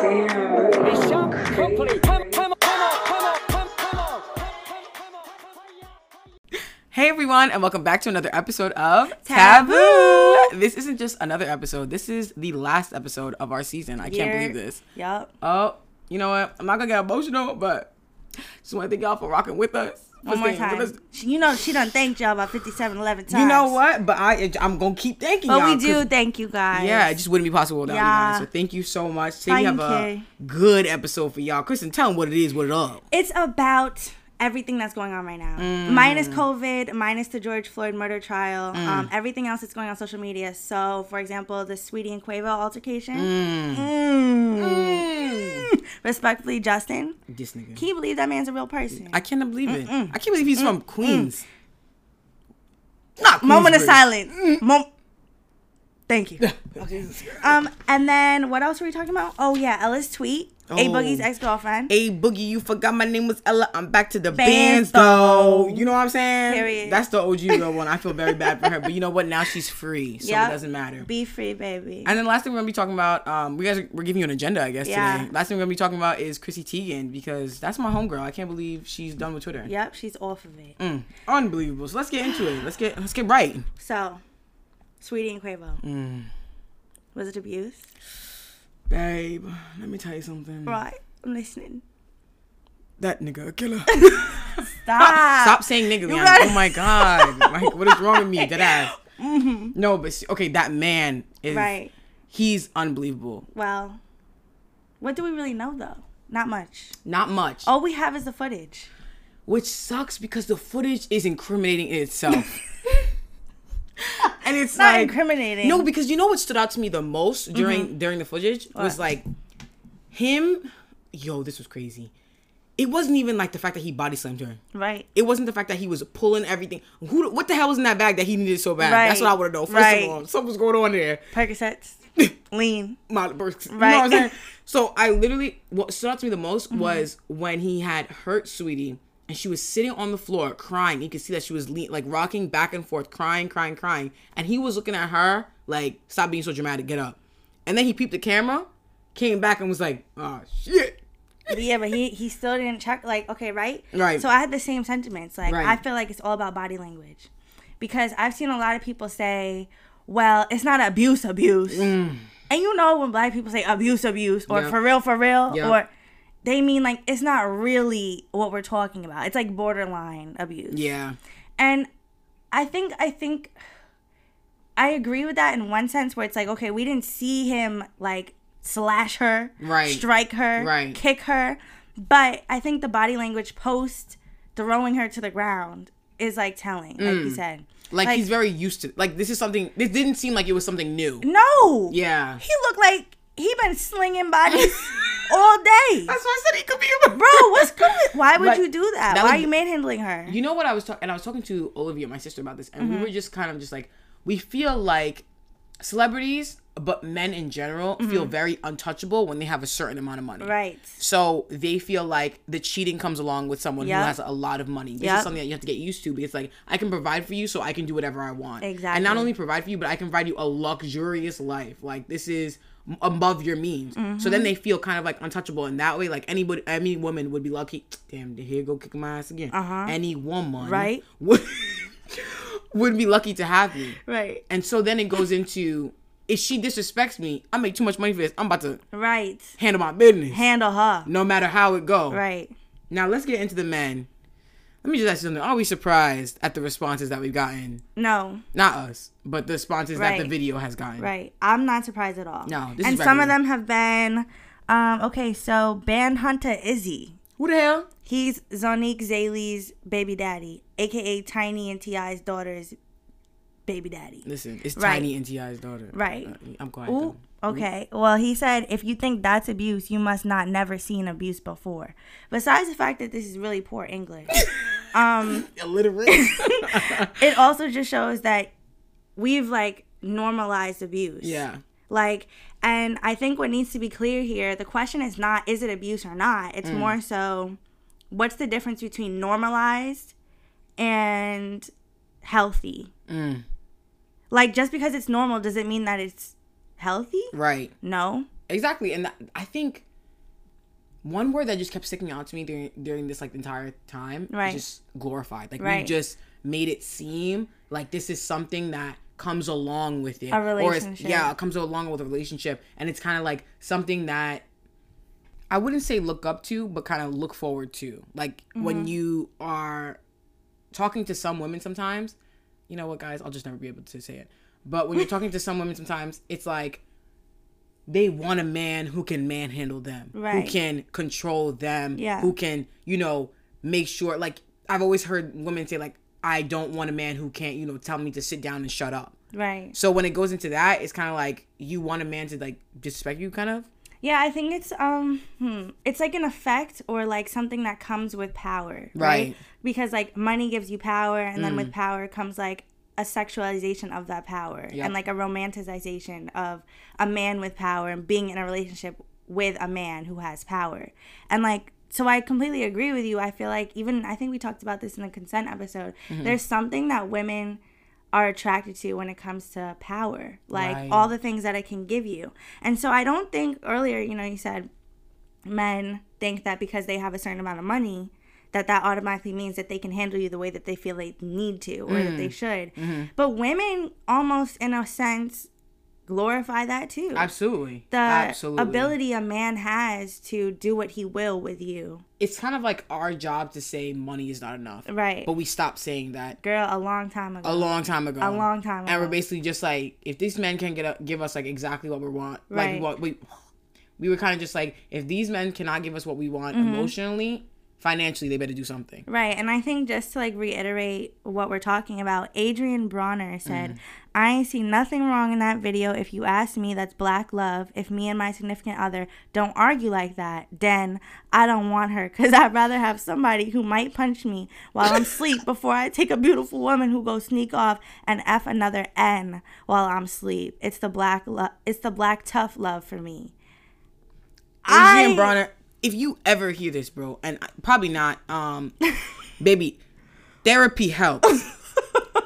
Damn. Come, come. Hey everyone, and welcome back to another episode of Taboo. This isn't just another episode. This is the last episode of our season. I can't believe this. Yep. Oh, you know what? I'm not gonna get emotional, but just want to thank y'all for rocking with us. One more time. You know she done thanked y'all about 57, 11 times. You know what? But I, I'm gonna keep thanking But y'all. we do thank you guys. Yeah, it just wouldn't be possible without you Yeah. guys. So thank you so much. Today we have a good episode for y'all. Kristen, tell them what it is, what it up. It's about everything that's going on right now. Mm. Minus COVID, minus the George Floyd murder trial, Mm. um, everything else that's going on social media. So, for example, the Sweetie and Quavo altercation. Mm. Mm. Respectfully, Justin, This nigga. can you believe that man's a real person? I cannot believe it. I can't believe he's from Queens. Not Moment of silence. Mom- Thank you. Um, and then what else were we talking about? Oh yeah, Ella's tweet. A Oh. Boogie's ex girlfriend. Hey Boogie, you forgot my name was Ella. I'm back to the bands Bands, though. though. You know what I'm saying? Period. That's the OG real one. I feel very bad for her, but you know what? Now she's free, so Yep. it doesn't matter. Be free, baby. And then last thing we're gonna be talking about, um, we guys are, we're giving you an agenda, I guess Yeah. today. Last thing we're gonna be talking about is Chrissy Teigen because that's my homegirl. I can't believe she's done with Twitter. Yep, she's off of it. Mm, unbelievable. So let's get into it. Let's get let's get right. So, Sweetie and Quavo. Mm. Was it abuse? Babe, let me tell you something. Right. I'm listening. That nigga a killer. Stop. Stop saying nigga, gotta- Oh my god. Like, what is wrong with me? Dead ass. Mm-hmm. No, but okay, that man is Right. he's unbelievable. Well, what do we really know though? Not much. Not much. All we have is the footage. Which sucks because the footage is incriminating in itself. and it's Not like incriminating. No, because you know what stood out to me the most during during the footage was like him yo, this was crazy. It wasn't even like the fact that he body slammed her. Right. It wasn't the fact that he was pulling everything. Who? What the hell was in that bag that he needed so bad? Right. That's what I want to know. First Right. of all, something's going on there. Percocets. Lean. My birth. You know Right. what I'm saying? So I literally, what stood out to me the most Mm-hmm. was when he had hurt Sweetie and she was sitting on the floor crying. You could see that she was le- like rocking back and forth, crying, crying, crying. And he was looking at her like, stop being so dramatic, get up. And then he peeped the camera, came back and was like, oh shit. But yeah, but he he still didn't check. Like, okay, right? Right. So I had the same sentiments. Like, Right. I feel like it's all about body language, because I've seen a lot of people say, "Well, it's not abuse, abuse," and you know when black people say abuse, abuse, or Mm. Yep. for real, for real, Yep. or they mean like it's not really what we're talking about. It's like borderline abuse. Yeah. And I think I think I agree with that in one sense where it's like, okay, we didn't see him like slash her, Right. strike her, Right. kick her. But I think the body language post throwing her to the ground is like telling, like you mm. said. Like, Like- he's very used to like this is something this didn't seem like it was something new. No. Yeah. He looked like he been slinging bodies all day. That's why I said he could be a Bro, what's good why would Like, you do that? that Why was- are you manhandling her? You know what I was talking, and I was talking to Olivia, my sister, about this, and Mm-hmm. we were just kind of just like, we feel like celebrities, but men in general, feel very untouchable when they have a certain amount of money. Mm-hmm. right. So they feel like the cheating comes along with someone Yep. who has a lot of money. This Yep. is something that you have to get used to because, like, I can provide for you, so I can do whatever I want. Exactly. And not only provide for you, but I can provide you a luxurious life. Like this is m- above your means. So Mm-hmm. then they feel kind of like untouchable in that way. Like anybody, any woman would be lucky. Damn, here go kick my ass again. Uh-huh. Any woman, Right. would would be lucky to have me. Right. And so then it goes into if she disrespects me, I make too much money for this. I'm about to Right. handle my business, Handle her. no matter how it go. Right. Now let's get into the men. Let me just ask you something. Are we surprised at the responses that we've gotten? No. Not us, but the responses that the video has gotten. Right. I'm not surprised at all. No, this and some of them have been um okay, so Bandhunta Izzy. Who the hell? He's Zonnique Zaylee's baby daddy, aka Tiny and T.I.'s daughter's baby daddy. Listen, it's Right. Tiny and T.I.'s daughter. Right. Uh, I'm quiet. Ooh, okay. Well, he said if you think that's abuse, you must not never seen abuse before. Besides the fact that this is really poor English, um, Illiterate. it also just shows that we've like normalized abuse. yeah. Like, and I think what needs to be clear here, the question is not is it abuse or not. It's Mm. more so what's the difference between normalized and healthy? Mm. Like, just because it's normal, does it mean that it's healthy? Right. No. Exactly. And that, I think one word that just kept sticking out to me during during this like entire time Right. just glorified. Like we just made it seem like this is something that comes along with it. A Or yeah, it comes along with a relationship. And it's kind of like something that I wouldn't say look up to, but kind of look forward to. Like when Mm-hmm. you are talking to some women sometimes, you know what, guys, I'll just never be able to say it. But when you're talking to some women sometimes, it's like they want a man who can manhandle them, Right. who can control them, Yeah. who can, you know, make sure. Like I've always heard women say, like, I don't want a man who can't, you know, tell me to sit down and shut up. Right. So when it goes into that, it's kind of like you want a man to like disrespect you, kind of. Yeah, I think it's um hmm, it's like an effect or like something that comes with power, right? Right. Mm. Because like money gives you power and then with power comes like a sexualization of that power Yep. and like a romanticization of a man with power and being in a relationship with a man who has power. And like so I completely agree with you. I feel like even I think we talked about this in the consent episode. Mm-hmm. There's something that women are attracted to when it comes to power. Like Right. all the things that it can give you. And so I don't think earlier, you know, you said men think that because they have a certain amount of money that that automatically means that they can handle you the way that they feel they need to or that Mm. they should. Mm-hmm. But women almost in a sense glorify that too. Absolutely. the Absolutely. ability a man has to do what he will with you. It's kind of like our job to say money is not enough. Right. But we stopped saying that Girl, a long time ago. a long time ago. A long time ago. And we're basically just like, if these men can get a, give us like exactly what we want, like Right. what we, we were kind of just like, if these men cannot give us what we want Mm-hmm. emotionally, financially, they better do something. Right. And I think just to like reiterate what we're talking about, Adrien Broner said, Mm. I see nothing wrong in that video. If you ask me, that's black love. If me and my significant other don't argue like that, then I don't want her because I'd rather have somebody who might punch me while I'm asleep before I take a beautiful woman who goes sneak off and F another N while I'm asleep. It's the black love. It's the black tough love for me. Adrien I- Broner, if you ever hear this, bro, and probably not, um, baby, therapy helps.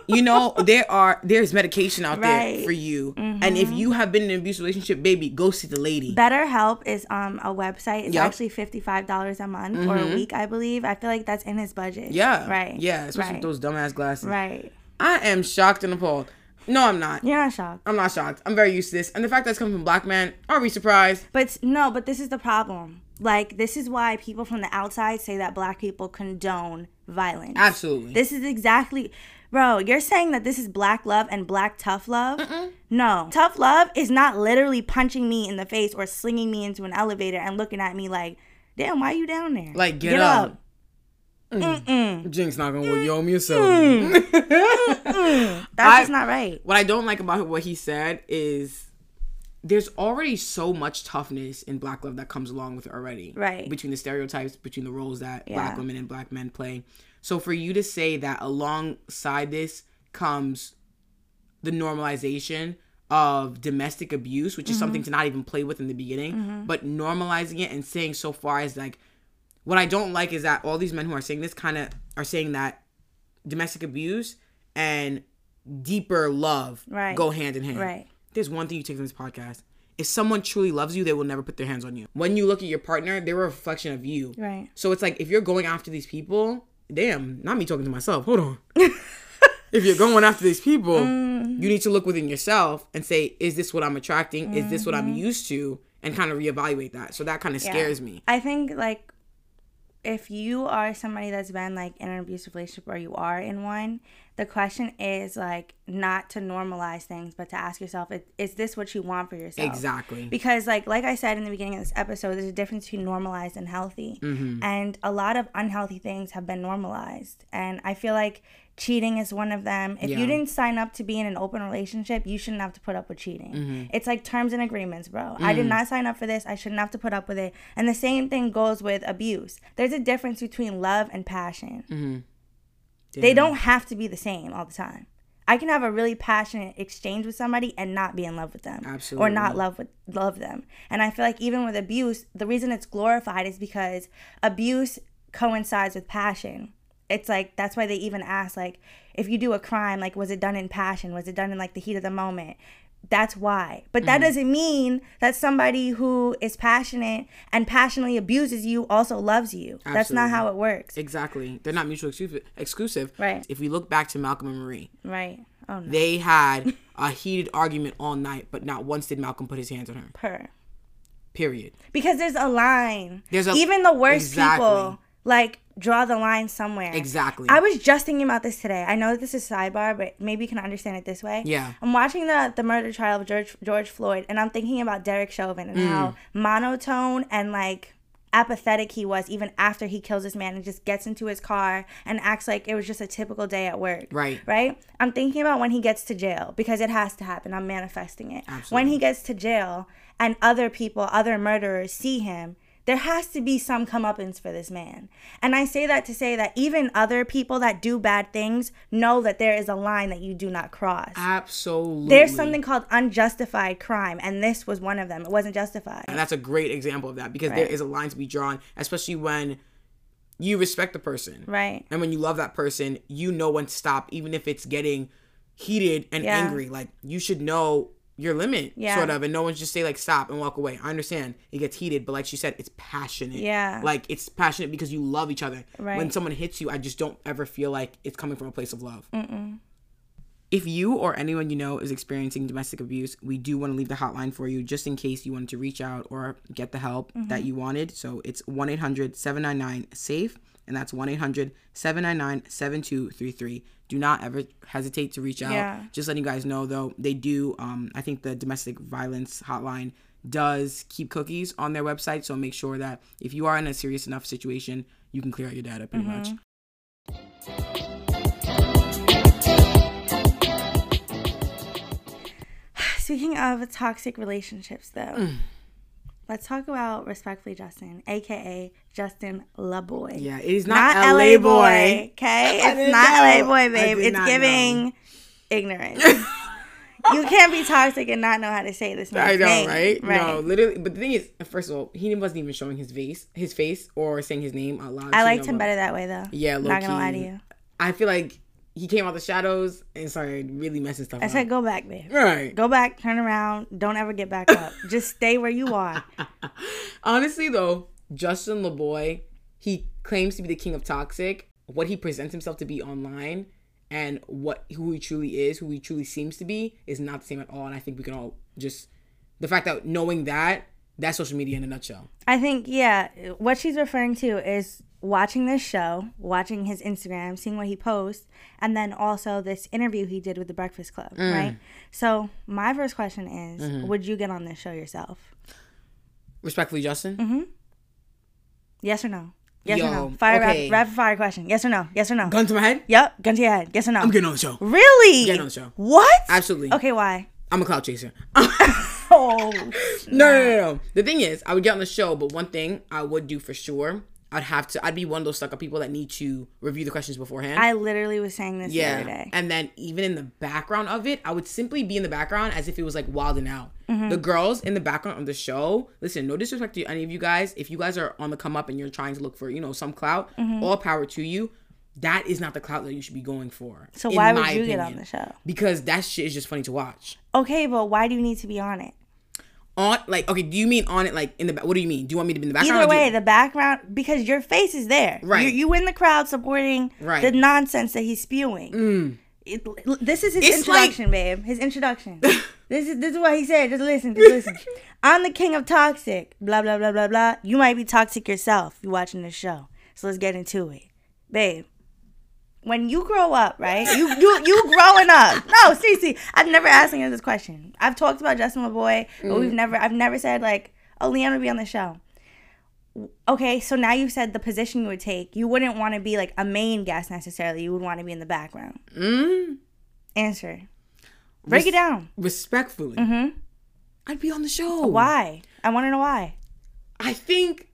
you know, there are there's medication out there Right. Mm-hmm. for you, and if you have been in an abusive relationship, baby, go see the lady. BetterHelp is um a website. It's Yep. actually fifty five dollars a month or a week, I believe. I feel like that's in his budget. yeah, Right. yeah, especially right. with those dumbass glasses. Right. I am shocked and appalled. No, I'm not. You're not shocked. I'm not shocked. I'm very used to this, and the fact that it's coming from black man, are we surprised? But no, but this is the problem. Like this is why people from the outside say that black people condone violence. Absolutely. This is exactly Bro, you're saying that this is black love and black tough love? No. Tough love is not literally punching me in the face or slinging me into an elevator and looking at me like, damn, why you down there? Like, get up. Mm. Jinx not gonna you owe me soda. That's I- just not right. what I don't like about what he said is there's already so much toughness in black love that comes along with it already. Right. Between the stereotypes, between the roles that black women and black men play. So for you to say that alongside this comes the normalization of domestic abuse, which is mm-hmm. something to not even play with in the beginning, mm-hmm. but normalizing it and saying so far as like what I don't like is that all these men who are saying this kind of are saying that domestic abuse and deeper love Right. go hand in hand. Right. There's one thing you take from this podcast. If someone truly loves you, they will never put their hands on you. When you look at your partner, they're a reflection of you. Right. So it's like if you're going after these people, damn, not me talking to myself. Hold on. if you're going after these people, Mm. you need to look within yourself and say, is this what I'm attracting? Is this what Mm-hmm. I'm used to? And kind of reevaluate that. So that kind of scares me. I think like if you are somebody that's been like in an abusive relationship or you are in one, the question is like not to normalize things, but to ask yourself, is, is this what you want for yourself? Exactly. Because like like I said in the beginning of this episode, there's a difference between normalized and healthy. Mm-hmm. And a lot of unhealthy things have been normalized. And I feel like cheating is one of them. If Yeah. you didn't sign up to be in an open relationship, you shouldn't have to put up with cheating. Mm-hmm. It's like terms and agreements, bro. I Mm. did not sign up for this. I shouldn't have to put up with it. And the same thing goes with abuse. There's a difference between love and passion. Mm-hmm. They don't have to be the same all the time. I can have a really passionate exchange with somebody and not be in love with them, or not love with love them. And I feel like even with abuse, the reason it's glorified is because abuse coincides with passion. It's like that's why they even ask like if you do a crime, like was it done in passion? Was it done in like the heat of the moment? That's why. But Mm-hmm. that doesn't mean that somebody who is passionate and passionately abuses you also loves you. That's not how it works. Exactly. They're not mutually exclusive. exclusive. Right. If we look back to Malcolm and Marie, Right. Oh no. they had a heated argument all night, but not once did Malcolm put his hands on her. Per. Period. Because there's a line. There's a- even the worst Exactly. people like draw the line somewhere. Exactly. I was just thinking about this today. I know that this is sidebar, but maybe you can understand it this way. Yeah. I'm watching the the murder trial of George George Floyd, and I'm thinking about Derek Chauvin and how Mm. monotone and like apathetic he was even after he kills this man and just gets into his car and acts like it was just a typical day at work. Right. Right? I'm thinking about when he gets to jail because it has to happen. I'm manifesting it. Absolutely. When he gets to jail and other people, other murderers see him, there has to be some comeuppance for this man. And I say that to say that even other people that do bad things know that there is a line that you do not cross. Absolutely. There's something called unjustified crime, and this was one of them. It wasn't justified. And that's a great example of that because there Right. is a line to be drawn, especially when you respect the person. Right. And when you love that person, you know when to stop, even if it's getting heated and Yeah. angry. Like you should know your limit, Yeah. sort of, and no one just say like stop and walk away. I understand it gets heated, but like she said, it's passionate. Yeah. Like it's passionate because you love each other. Right. When someone hits you, I just don't ever feel like it's coming from a place of love. If you or anyone you know is experiencing domestic abuse, we do want to leave the hotline for you just in case you wanted to reach out or get the help that mm-hmm. you wanted. So it's 1 800 799 SAFE, and that's 1 800 799 7233. Do not ever hesitate to reach out. Yeah. Just letting you guys know, though, they do, um, I think the domestic violence hotline does keep cookies on their website. So make sure that if you are in a serious enough situation, you can clear out your data pretty much. Speaking of toxic relationships, though, Mm. Let's talk about respectfully Justin, aka Justin LaBoy. Yeah, he's not, not, LA LA boy. boy. Okay, it's not know. LA boy, babe. It's giving ignorance. you can't be toxic and not know how to say this. I know, name. right? Right. No, literally. But the thing is, first of all, he wasn't even showing his face, his face, or saying his name out loud. I liked him better that way, though. Yeah, not gonna lie to you. I feel like he came out the shadows and started really messing stuff I up. said, go back, there. right. Go back, turn around. Don't ever get back up. Just stay where you are. Honestly, though, Justin LaBoy, he claims to be the king of toxic. What he presents himself to be online and what who he truly is, who he truly seems to be, is not the same at all. And I think we can all just the fact that knowing that that's social media in a nutshell. I think, yeah, what she's referring to is watching this show, watching his Instagram, seeing what he posts, and then also this interview he did with the Breakfast Club, Mm. right? So, my first question is Mm-hmm. Would you get on this show yourself? Respectfully, Justin. Mm-hmm. Yes or no? Yes or no? Fire okay. rapid, rapid fire question. Yes or no? Yes or no? Gun to my head. Yep, gun to your head. Yes or no? I'm getting on the show. really? Getting on the show. What? Absolutely. Okay, why? I'm a cloud chaser. Oh, No, no, no, no. The thing is, I would get on the show, but one thing I would do for sure, I'd have to. I'd be one of those stuck up people that need to review the questions beforehand. I literally was saying this the other yeah, day. and then even in the background of it, I would simply be in the background as if it was like wild and out. Mm-hmm. The girls in the background of the show. Listen, no disrespect to any of you guys. If you guys are on the come up and you're trying to look for, you know, some clout, Mm-hmm. all power to you. That is not the clout that you should be going for. So why would you get on the show? Because that shit is just funny to watch. Okay, but why do you need to be on it? On like okay, do you mean on it like in the back what do you mean? Do you want me to be in the background? Either do you- way, the background because your face is there. Right. You, you in the crowd supporting Right. Mm. the nonsense that he's spewing. It- this is his It's like- introduction, babe. His introduction. this is this is what he said. Just listen. Just listen. I'm the king of toxic. Blah blah blah blah blah. You might be toxic yourself. You watching this show. So let's get into it, babe. When you grow up, right? You you you growing up. No, seriously, I've never asked you this question. I've talked about Justin LaBoy, but Mm. we've never I've never said like, oh, Leanne would be on the show. Okay, so now you said the position you would take. You wouldn't want to be like a main guest necessarily. You would want to be in the background. Mm, Answer. Break it down. respectfully, Mm-hmm. I'd be on the show. Why? I want to know why. I think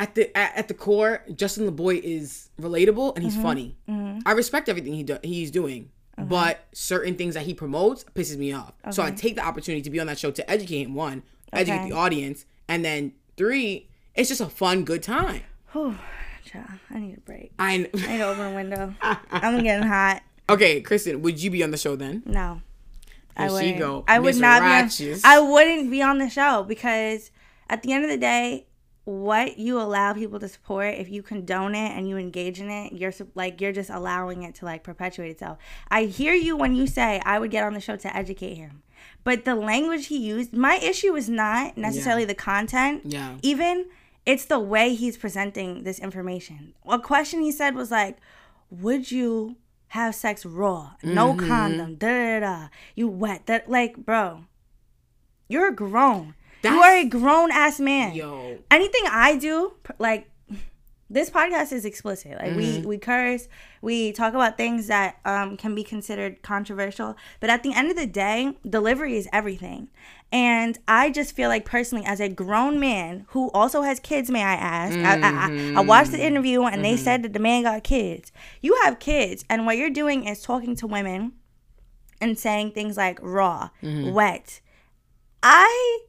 at the at, at the core, Justin LaBoy is relatable and he's Mm-hmm. funny. I respect everything he do, he's doing, but certain things that he promotes pisses me off. So I take the opportunity to be on that show to educate him. One, educate Okay. the audience, and then three, it's just a fun, good time. Whew, I need a break. I I need to open a window. I'm getting hot. okay, Kristen, would you be on the show then? No. I wouldn't. go, I would not be. On, I wouldn't be on the show because at the end of the day, what you allow people to support, if you condone it and you engage in it, you're like you're just allowing it to like perpetuate itself. I hear you when you say I would get on the show to educate him, but the language he used. My issue is not necessarily the content. Yeah. Even it's the way he's presenting this information. A question he said was like, "Would you have sex raw, no Mm-hmm. condom, da da da? You wet that like, bro? You're grown. You are a grown ass man. Yo. Anything I do, like." This podcast is explicit. Like Mm-hmm. we we curse, we talk about things that um, can be considered controversial. But at the end of the day, delivery is everything. And I just feel like personally, as a grown man who also has kids, may I ask? I, I, I, I watched the interview and they said that the man got kids. You have kids, and what you're doing is talking to women and saying things like raw, wet. I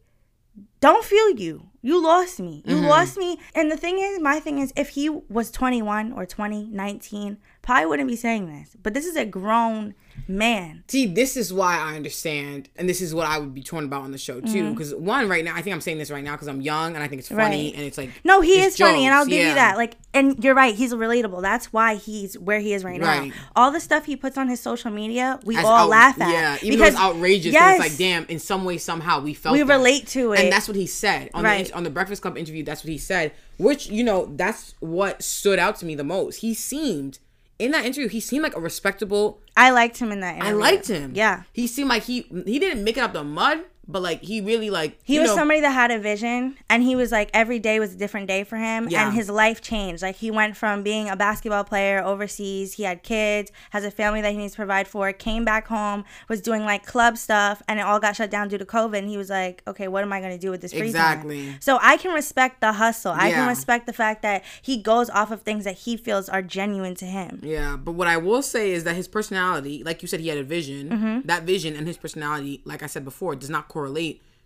don't feel you. You lost me. You mm-hmm. lost me. And the thing is, my thing is, if he was 21 or 20, 19, probably wouldn't be saying this. But this is a grown man. See, this is why I understand, and this is what I would be torn about on the show too. Because one, right now, I think I'm saying this right now because I'm young and I think it's funny, Mm-hmm. Right. and it's like No, he is funny, and I'll give yeah. you that. Like, and you're right, he's relatable. That's why he's where he is right, Right. now. All the stuff he puts on his social media, we As all out- laugh at. Yeah, even though it's outrageous, Yes, it's like, damn, in some way, somehow, we felt we that. relate to it. and that's what he said on Right. the on the Breakfast Club interview. That's what he said, which you know, that's what stood out to me the most. He seemed in that interview, he seemed like a respectable. I liked him in that. Interview. I liked him. Yeah. he seemed like he he didn't make it up the mud, but like he really like He was know, somebody that had a vision, and he was like every day was a different day for him, Yeah. and his life changed. Like he went from being a basketball player overseas, he had kids, has a family that he needs to provide for, came back home, was doing like club stuff, and it all got shut down due to COVID. And he was like, okay, what am I gonna do with this free Exactly. time? So I can respect the hustle. I can respect the fact that he goes off of things that he feels are genuine to him. Yeah, but what I will say is that his personality, like you said, he had a vision. Mm-hmm. That vision and his personality, like I said before, does not correlate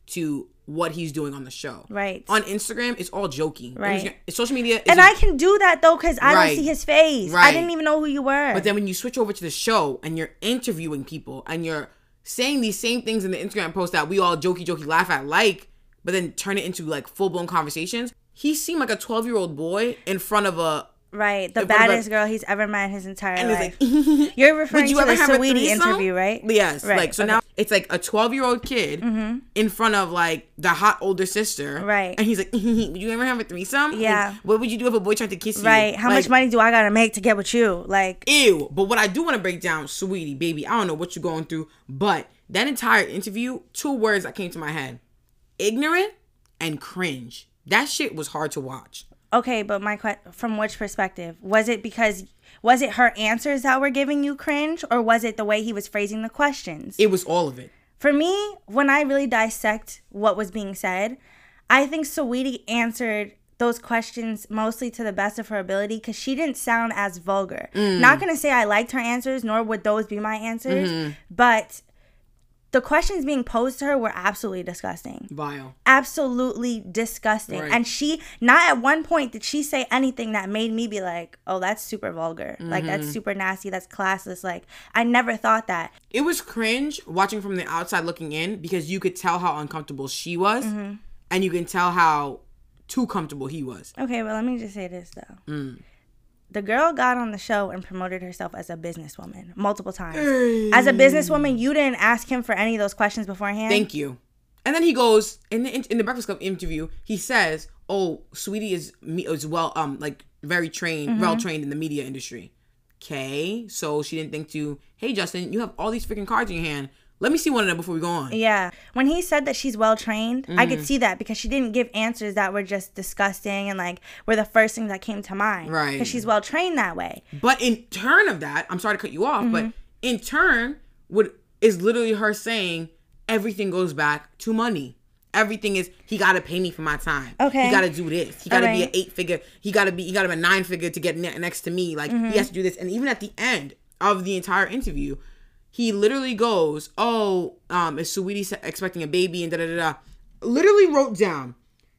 to what he's doing on the show. Right. On Instagram, it's all jokey. Right. Social media, is And I can do that though, cause I Right. don't see his face. Right. I didn't even know who you were. But then when you switch over to the show and you're interviewing people and you're saying these same things in the Instagram post that we all jokey jokey laugh at, like, but then turn it into like full blown conversations. He seemed like a 12 year old boy in front of a. Right, the In front of a- baddest girl he's ever met in his entire And life. like, You're referring you to the Sweetie interview, right? Yes. Right, Like so okay. Mm-hmm. now it's like a 12 year old kid in front of like the hot older sister. Right. And he's like, would you ever have a threesome? Like, Yeah. what would you do if a boy tried to kiss you? Right. How Like, much money do I gotta make to get with you? Like, Ew. But what I do want to break down, sweetie, baby, I don't know what you're going through, but that entire interview, two words that came to my head ignorant and cringe. That shit was hard to watch. Okay, but my que- from which perspective was it? Because was it her answers that were giving you cringe, or was it the way he was phrasing the questions? It was all of it. For me, when I really dissect what was being said, I think Saweetie answered those questions mostly to the best of her ability because she didn't sound as vulgar. Mm. Not gonna say I liked her answers, nor would those be my answers, mm-hmm. but the questions being posed to her were absolutely disgusting. Vile. Absolutely disgusting. Right. And she, not at one point did she say anything that made me be like, oh, that's super vulgar. Like, that's super nasty. That's classless. Like, I never thought that. It was cringe watching from the outside looking in because you could tell how uncomfortable she was Mm-hmm. and you can tell how too comfortable he was. Okay, well, let me just say this though. The girl got on the show and promoted herself as a businesswoman multiple times. As a businesswoman, you didn't ask him for any of those questions beforehand. Thank you. And then he goes in the in the Breakfast Club interview. He says, "Oh, Sweetie is me is well um like very trained, Mm-hmm. well trained in the media industry." Okay, so she didn't think to, "Hey Justin, you have all these freaking cards in your hand. Let me see one of them before we go on." Yeah. When he said that she's well trained, I Mm-hmm. could see that because she didn't give answers that were just disgusting and like were the first things that came to mind. Right. Because she's well trained that way. But in turn of that, I'm sorry to cut you off, but Mm-hmm. in turn, what is literally her saying, everything goes back to money. Everything is he gotta pay me for my time. Okay. He gotta do this. He gotta be an eight figure. He gotta be. He gotta be a nine figure to get ne- next to me. Like Mm-hmm. he has to do this. And even at the end of the entire interview, he literally goes, "Oh, um, is Sweetie expecting a baby?" And da da da da. Literally wrote down.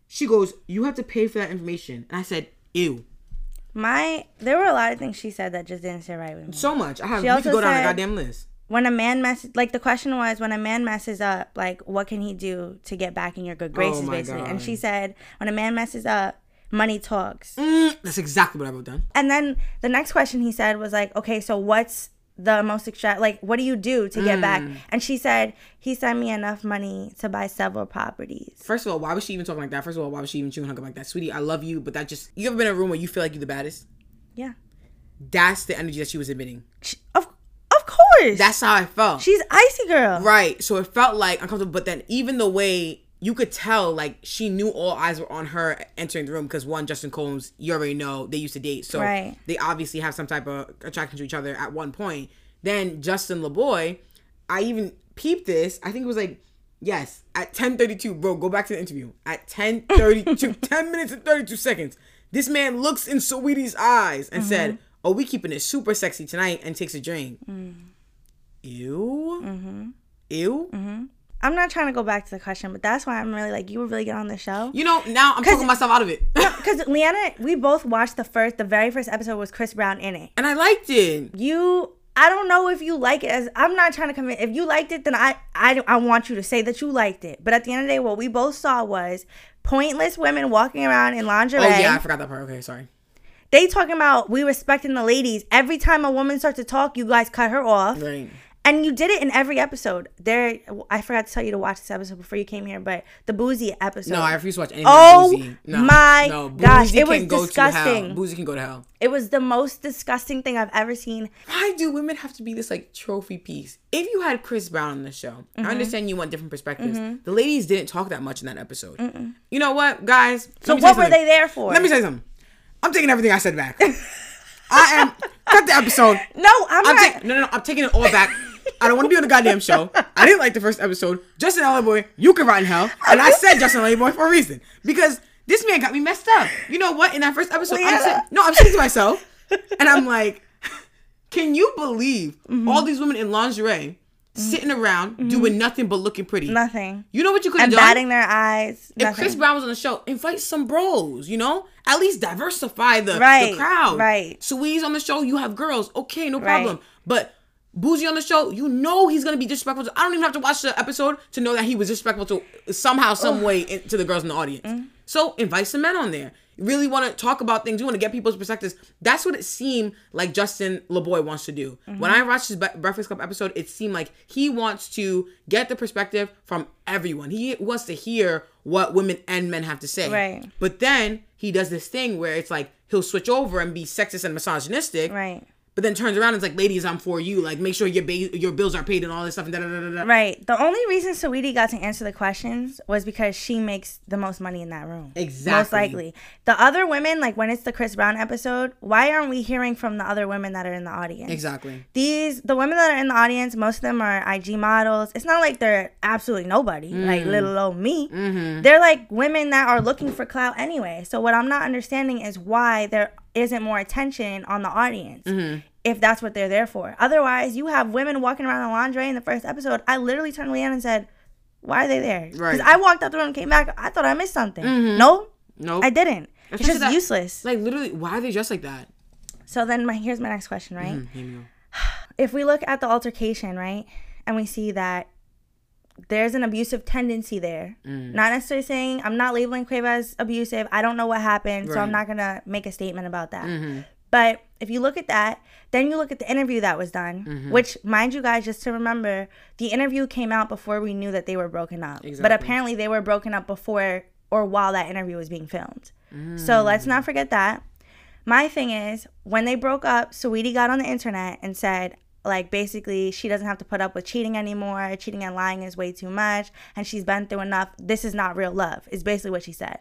She goes, "You have to pay for that information." And I said, "Ew." My there were a lot of things she said that just didn't sit right with me. So much. I have. She We could go down the said- goddamn list. when a man messes like the question was when a man messes up like what can he do to get back in your good graces Oh basically and she said when a man messes up money talks Mm, that's exactly what I wrote down. and then the next question he said was like okay so what's the most extra like what do you do to get back Mm. and she said he sent me enough money to buy several properties First of all, why was she even talking like that? First of all, why was she even chewing gum like that? Sweetie, I love you, but that just you ever been in a room where you feel like you're the baddest? yeah That's the energy that she was emitting She- of, of course That's how I felt. she's icy girl Right. So it felt like uncomfortable, but then even the way you could tell, like she knew all eyes were on her entering the room because one, Justin Combs, you already know they used to date, so Right. they obviously have some type of attraction to each other at one point. Then Justin LaBoy, I even peeped this. I think it was like. Yes, at 10:32, bro, go back to the interview. At 10:32, 10 minutes and 32 seconds, this man looks in Saweetie's eyes and said, mm-hmm. "Oh, we keeping it super sexy tonight," and takes a drink. Mm. Ew. Mm-hmm. Ew. Mm-hmm. I'm not trying to go back to the question but that's why i'm really like you were really good on the show You know, now I'm talking myself out of it. because Leanna, we both watched the first, the very first episode was Chris Brown in it. and I liked it. You, I don't know if you like it. As I'm not trying to convince. If you liked it, then I, I, I want you to say that you liked it. But at the end of the day, what we both saw was pointless women walking around in lingerie. Oh yeah, I forgot that part. Okay, sorry. They talking about we respecting the ladies. Every time a woman starts to talk, you guys cut her off. Right. And you did it in every episode. There, I forgot to tell you to watch this episode before you came here, but the boosie episode. No, I refuse to watch any Oh Boosie. No, my no, gosh, it was disgusting. Boosie can go to hell. It was the most disgusting thing I've ever seen. Why do women have to be this like trophy piece? If you had Chris Brown on the show, Mm-hmm. I understand you want different perspectives. The ladies didn't talk that much in that episode. You know what, guys? So Let me tell what were they there for? Let me say something. I'm taking everything I said back. I am cut the episode. No, I'm, I'm not. taking no, no, no. I'm taking it all back. I don't want to be on the goddamn show. I didn't like the first episode. Justin Boy, you can rot in hell. And I said Justin Boy for a reason because this man got me messed up. You know what? In that first episode, I'm saying, no, I'm saying to myself, and I'm like, can you believe Mm-hmm. all these women in lingerie sitting around doing nothing but looking pretty? Nothing. You know what you could have And done? batting their eyes. if Nothing. Chris Brown was on the show, invite some bros, you know? At least diversify the, Right, the crowd. right. Swee's on the show, you have girls. Okay, no Right. problem. But Boosie on the show, you know he's gonna be disrespectful. To, I don't even have to watch the episode to know that he was disrespectful to somehow, some way in, to the girls in the audience. Mm. So invite some men on there. You really want to talk about things. You want to get people's perspectives. That's what it seemed like Justin LaBoy wants to do. Mm-hmm. When I watched his Breakfast Club episode, it seemed like he wants to get the perspective from everyone. He wants to hear what women and men have to say. Right. But then he does this thing where it's like he'll switch over and be sexist and misogynistic. Right. But then turns around and it's like, ladies, I'm for you. Like, make sure your ba- your bills are paid and all this stuff. And da da da da. Right. The only reason Saweetie got to answer the questions was because she makes the most money in that room. Exactly. Most likely. The other women, like when it's the Chris Brown episode, why aren't we hearing from the other women that are in the audience? Exactly. These the women that are in the audience, most of them are IG models. It's not like they're absolutely nobody, Mm. like little old me. Mm-hmm. They're like women that are looking for clout anyway. So what I'm not understanding is why there isn't more attention on the audience. Mm-hmm. If that's what they're there for. Otherwise, you have women walking around in lingerie in the first episode. I literally turned to Leanne and said, Why are they there? Because Right. Mm-hmm. I walked out the room and came back. I thought I missed something. No, Nope. I didn't. It's just that- useless. Like, literally, why are they dressed like that? So then my here's my next question, right? Go. if we look at the altercation, right, and we see that there's an abusive tendency there. Mm. Not necessarily saying I'm not labeling Quavo as abusive. I don't know what happened, so I'm Mm-hmm. not gonna make a statement about that. But if you look at that, then you look at the interview that was done, Mm-hmm. which, mind you guys, just to remember, the interview came out before we knew that they were broken up. But apparently, they were broken up before or while that interview was being filmed. So let's not forget that. My thing is, when they broke up, Saweetie got on the internet and said, like, basically, she doesn't have to put up with cheating anymore. Cheating and lying is way too much, and she's been through enough. This is not real love, is basically what she said.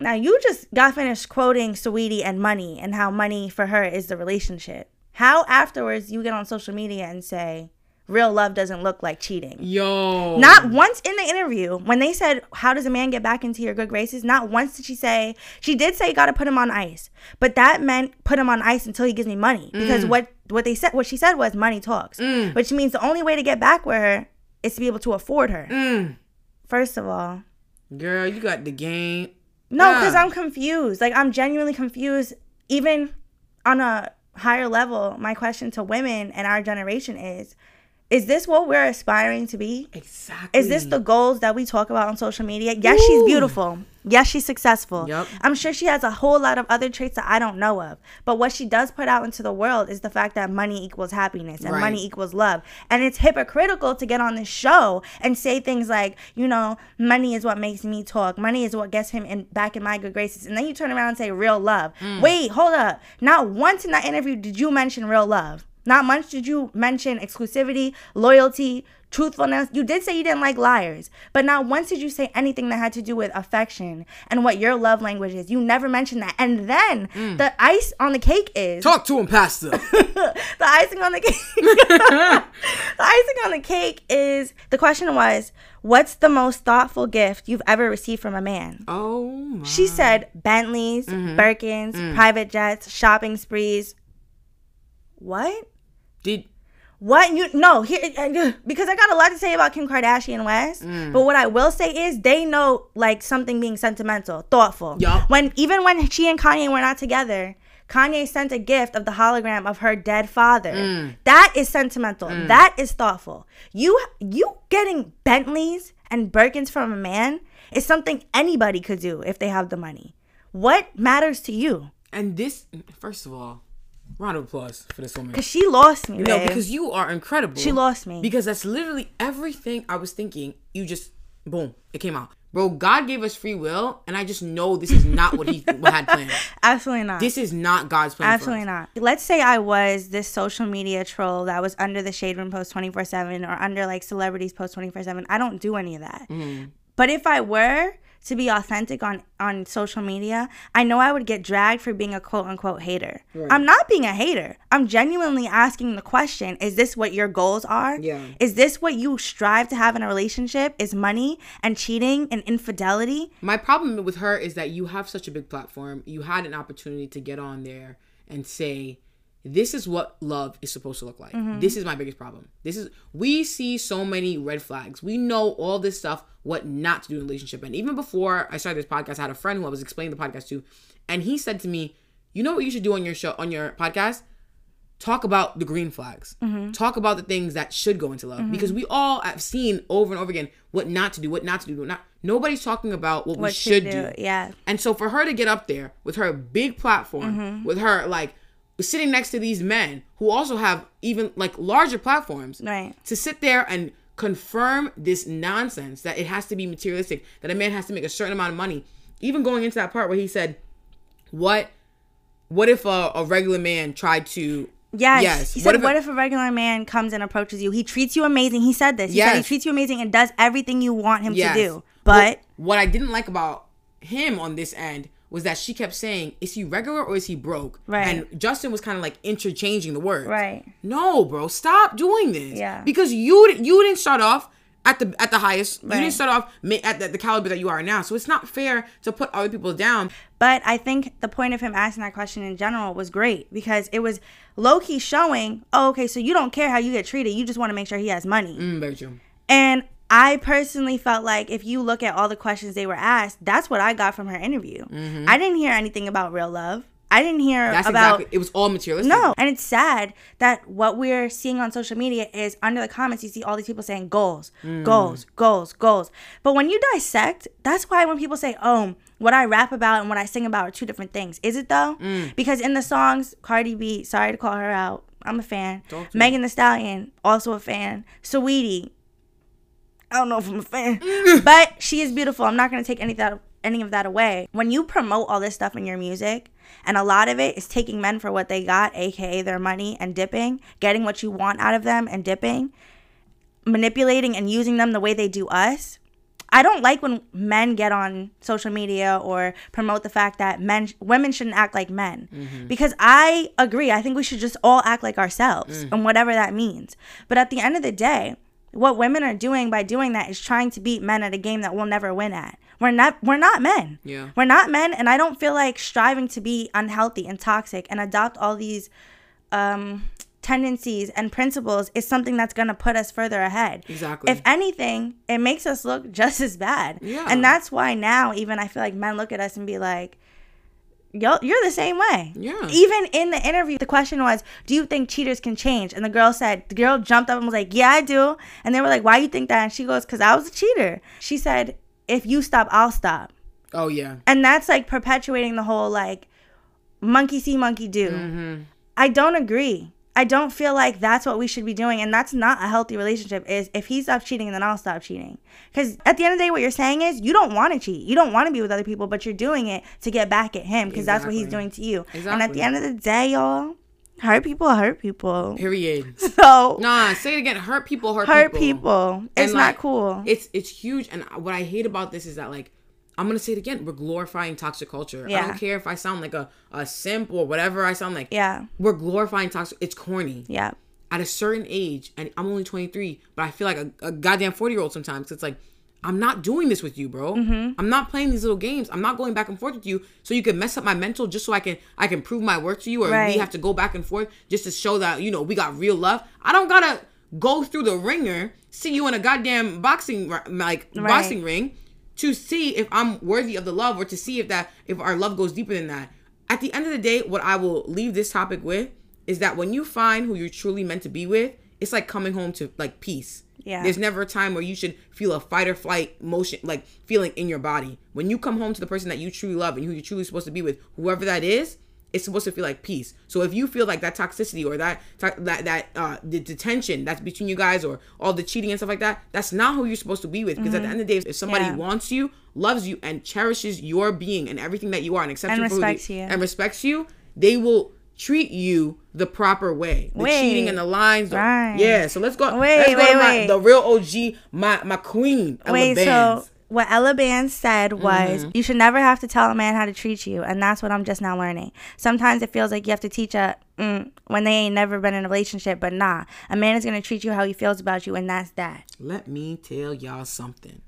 Now, you just got finished quoting Sweetie and money and how money for her is the relationship. How afterwards you get on social media and say, real love doesn't look like cheating? Yo. Not once in the interview, when they said, How does a man get back into your good graces? Not once did she say, She did say, You got to put him on ice. But that meant put him on ice until he gives me money. Because what, what they said, what she said was, Money talks. Which means the only way to get back with her is to be able to afford her. First of all, Girl, you got the game. no, because Ah. I'm confused. Like, I'm genuinely confused, even on a higher level, my question to women and our generation is is this what we're aspiring to be? Exactly. Is this the goals that we talk about on social media? Yes, she's beautiful. Yes, she's successful. Yup. I'm sure she has a whole lot of other traits that I don't know of. But what she does put out into the world is the fact that money equals happiness and Right. money equals love. And it's hypocritical to get on this show and say things like, you know, money is what makes me talk. Money is what gets him in back in my good graces. And then you turn around and say real love. Mm. Wait, hold up. Not once in that interview did you mention real love. Not much did you mention exclusivity, loyalty, truthfulness. You did say you didn't like liars, but not once did you say anything that had to do with affection and what your love language is. You never mentioned that. And then mm. the ice on the cake is Talk to him, Pastor. the icing on the cake. the icing on the cake is the question was, what's the most thoughtful gift you've ever received from a man? oh my. She said Bentleys, mm-hmm. Birkins, mm. private jets, shopping sprees. What? Did What you no here uh, because I got a lot to say about Kim Kardashian West, Mm. but what I will say is they know like something being sentimental, thoughtful. Yup. When even when she and Kanye were not together, Kanye sent a gift of the hologram of her dead father. Mm. That is sentimental. That is thoughtful. You you getting Bentleys and Birkins from a man is something anybody could do if they have the money. What matters to you? and this first of all, round of applause for this woman. Cause she lost me. No, babe. because you are incredible. She lost me. Because that's literally everything I was thinking. You just boom, it came out. Bro, God gave us free will, and I just know this is not what He had planned. absolutely not. This is not God's plan. Absolutely not. Let's say I was this social media troll that was under the Shade Room post 24 7 or under like celebrities post 24 7. I don't do any of that. Mm-hmm. But if I were to be authentic on, on social media, I know I would get dragged for being a quote unquote hater. I'm not being a hater. I'm genuinely asking the question is this what your goals are? Yeah. Is this what you strive to have in a relationship? Is money and cheating and infidelity? My problem with her is that you have such a big platform. You had an opportunity to get on there and say, this is what love is supposed to look like. This is my biggest problem. This is we see so many red flags. We know all this stuff, what not to do in a relationship. And even before I started this podcast, I had a friend who I was explaining the podcast to, and he said to me, "You know what you should do on your show on your podcast? Talk about the green flags. Talk about the things that should go into love because we all have seen over and over again what not to do, what not to do, what not. Nobody's talking about what, we should to do. Yeah. And so for her to get up there with her big platform, Mm-hmm. with her like sitting next to these men who also have even like larger platforms, Right. to sit there and confirm this nonsense that it has to be materialistic, that a man has to make a certain amount of money. Even going into that part where he said, "What, what if a, a regular man tried to?" Yes. Yes. He What said, if what if a regular man comes and approaches you? He treats you amazing. He said this. He said he treats you amazing and does everything you want him Yes. to do. But what I didn't like about him on this end was that she kept saying, "Is he regular or is he broke?" Right. And Justin was kind of like interchanging the words. Right. No, bro, stop doing this. Yeah. Because you you didn't start off at the at the highest. Right. You didn't start off at the, the caliber that you are now. So it's not fair to put other people down. but I think the point of him asking that question in general was great because it was low key showing, oh, okay, so you don't care how you get treated. You just want to make sure he has money. Mm, very true. And I personally felt like if you look at all the questions they were asked, that's what I got from her interview. I didn't hear anything about real love. I didn't hear Mm-hmm. That's about exactly. It was all materialistic. No, and it's sad that what we're seeing on social media is under the comments, you see all these people saying goals, Mm. goals, goals, goals. But when you dissect, that's why when people say, oh, what I rap about and what I sing about are two different things. Is it though? Mm. Because in the songs, Cardi B, sorry to call her out, I'm a fan. Talk to me. Megan Thee Stallion, also a fan. Saweetie, I don't know if I'm a fan, mm. but she is beautiful. I'm not gonna take any that any of that away. When you promote all this stuff in your music, and a lot of it is taking men for what they got, aka their money, and dipping, getting what you want out of them and dipping, manipulating and using them the way they do us. I don't like when men get on social media or promote the fact that men women shouldn't act like men. Mm-hmm. Because I agree. I think we should just all act like ourselves mm. and whatever that means. But at the end of the day, what women are doing by doing that is trying to beat men at a game that we'll never win at. We're not we're not men. Yeah. We're not men and I don't feel like striving to be unhealthy and toxic and adopt all these um tendencies and principles is something that's going to put us further ahead. Exactly. If anything, it makes us look just as bad. Yeah. And that's why now even I feel like men look at us and be like yo, you're the same way. Yeah. Even in the interview, the question was, "Do you think cheaters can change?" And the girl said, the girl jumped up and was like, "Yeah, I do." And they were like, "Why you think that?" And she goes, "Cause I was a cheater." She said, "If you stop, I'll stop." Oh yeah. And that's like perpetuating the whole like monkey see, monkey do. Mm-hmm. I don't agree. I don't feel like that's what we should be doing, and that's not a healthy relationship. Is if he stops cheating, then I'll stop cheating. Because at the end of the day, what you're saying is you don't want to cheat, you don't want to be with other people, but you're doing it to get back at him because that's what he's doing to you. Exactly. And at the end of the day, y'all, hurt people hurt people. Period. So Nah, say it again. Hurt people. Hurt, people. hurt people. people. It's And, not like, cool. It's it's huge, and what I hate about this is that like I'm gonna say it again. We're glorifying toxic culture. I don't care if I sound like a a simp or whatever I sound like. yeah, We're glorifying toxic. It's corny. yeah, At a certain age, and I'm only 23, but I feel like a, a goddamn 40 year old sometimes. It's like. I'm not doing this with you, bro. Mm-hmm. I'm not playing these little games. I'm not going back and forth with you so you can mess up my mental just so I can I can prove my worth to you or Right. we have to go back and forth just to show that you know we got real love. I don't gotta go through the ringer, see you in a goddamn boxing like Right. boxing ring to see if I'm worthy of the love or to see if that if our love goes deeper than that. At the end of the day, what I will leave this topic with is that when you find who you're truly meant to be with, it's like coming home to like peace. Yeah. There's never a time where you should feel a fight or flight motion, like feeling in your body. When you come home to the person that you truly love and who you're truly supposed to be with, whoever that is, it's supposed to feel like peace. So if you feel like that toxicity or that to- that that uh the detention that's between you guys or all the cheating and stuff like that, that's not who you're supposed to be with. Because at the end of the day, if somebody Mm-hmm. Yeah. wants you, loves you, and cherishes your being and everything that you are and accepts And you respects you. and respects you, they will treat you the proper way. The Wait. cheating and the lines. Right. Yeah. So let's go. Wait, let's go wait, to my, wait. the real OG, my my queen. Wait, so what Ella Bands said was Mm-hmm. you should never have to tell a man how to treat you, and that's what I'm just now learning. Sometimes it feels like you have to teach a mm, when they ain't never been in a relationship, but nah, a man is gonna treat you how he feels about you, and that's that. Let me tell y'all something.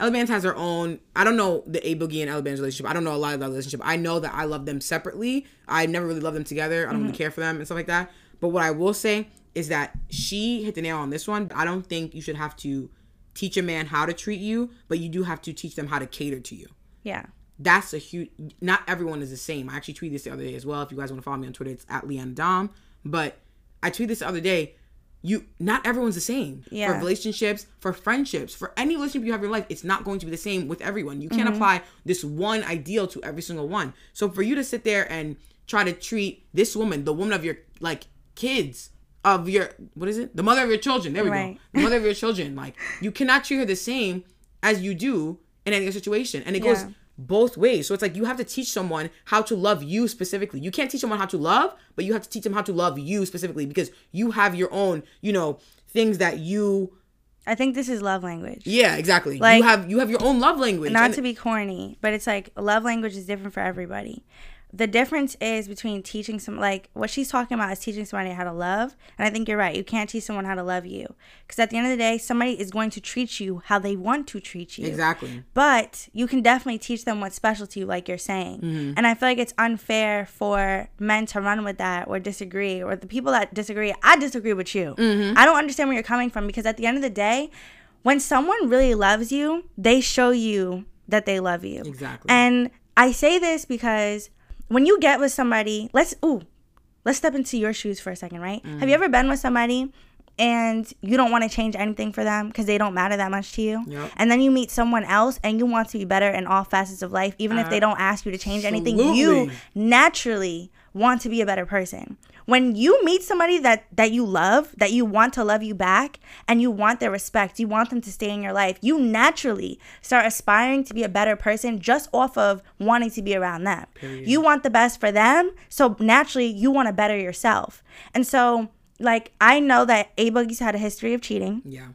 Ella Bands has her own. I don't know the A Boogie and Ella Bands relationship. I don't know a lot of that relationship. I know that I love them separately. I never really love them together. I don't really care for them and stuff like that. But what I will say is that she hit the nail on this one. I don't think you should have to teach a man how to treat you, but you do have to teach them how to cater to you. Yeah. That's a huge. Not everyone is the same. I actually tweeted this the other day as well. If you guys want to follow me on Twitter, it's at Leanne Dom. But I tweeted this the other day. You not everyone's the same. Yeah. For relationships, for friendships, for any relationship you have in your life, it's not going to be the same with everyone. You can't mm-hmm. apply this one ideal to every single one. So for you to sit there and try to treat this woman, the woman of your like kids, of your what is it? The mother of your children. There we Right. go. The mother of your children. Like you cannot treat her the same as you do in any other situation. And it goes both ways. So it's like you have to teach someone how to love you specifically. You can't teach someone how to love, but you have to teach them how to love you specifically because you have your own, you know, things that you I think this is love language. yeah, exactly. Like- you have you have your own love language. Not to be corny, but it's like love language is different for everybody. The difference is between teaching some like what she's talking about is teaching somebody how to love, and I think you're right. You can't teach someone how to love you because at the end of the day, somebody is going to treat you how they want to treat you. Exactly. But you can definitely teach them what's special to you, like you're saying. Mm-hmm. And I feel like it's unfair for men to run with that or disagree, or the people that disagree. I disagree with you. Mm-hmm. I don't understand where you're coming from because at the end of the day, when someone really loves you, they show you that they love you. Exactly. And I say this because when you get with somebody, let's ooh, let's step into your shoes for a second, right? Have Mm. you ever been with somebody and you don't want to change anything for them because they don't matter that much to you? Yep. And then you meet someone else and you want to be better in all facets of life, even if they don't ask you to change anything, you naturally want to be a better person. When you meet somebody that that you love, that you want to love you back, and you want their respect, you want them to stay in your life, you naturally start aspiring to be a better person just off of wanting to be around them. You want the best for them, so naturally you want to better yourself. And so like I know that A Boogie's had a history of cheating. Yeah.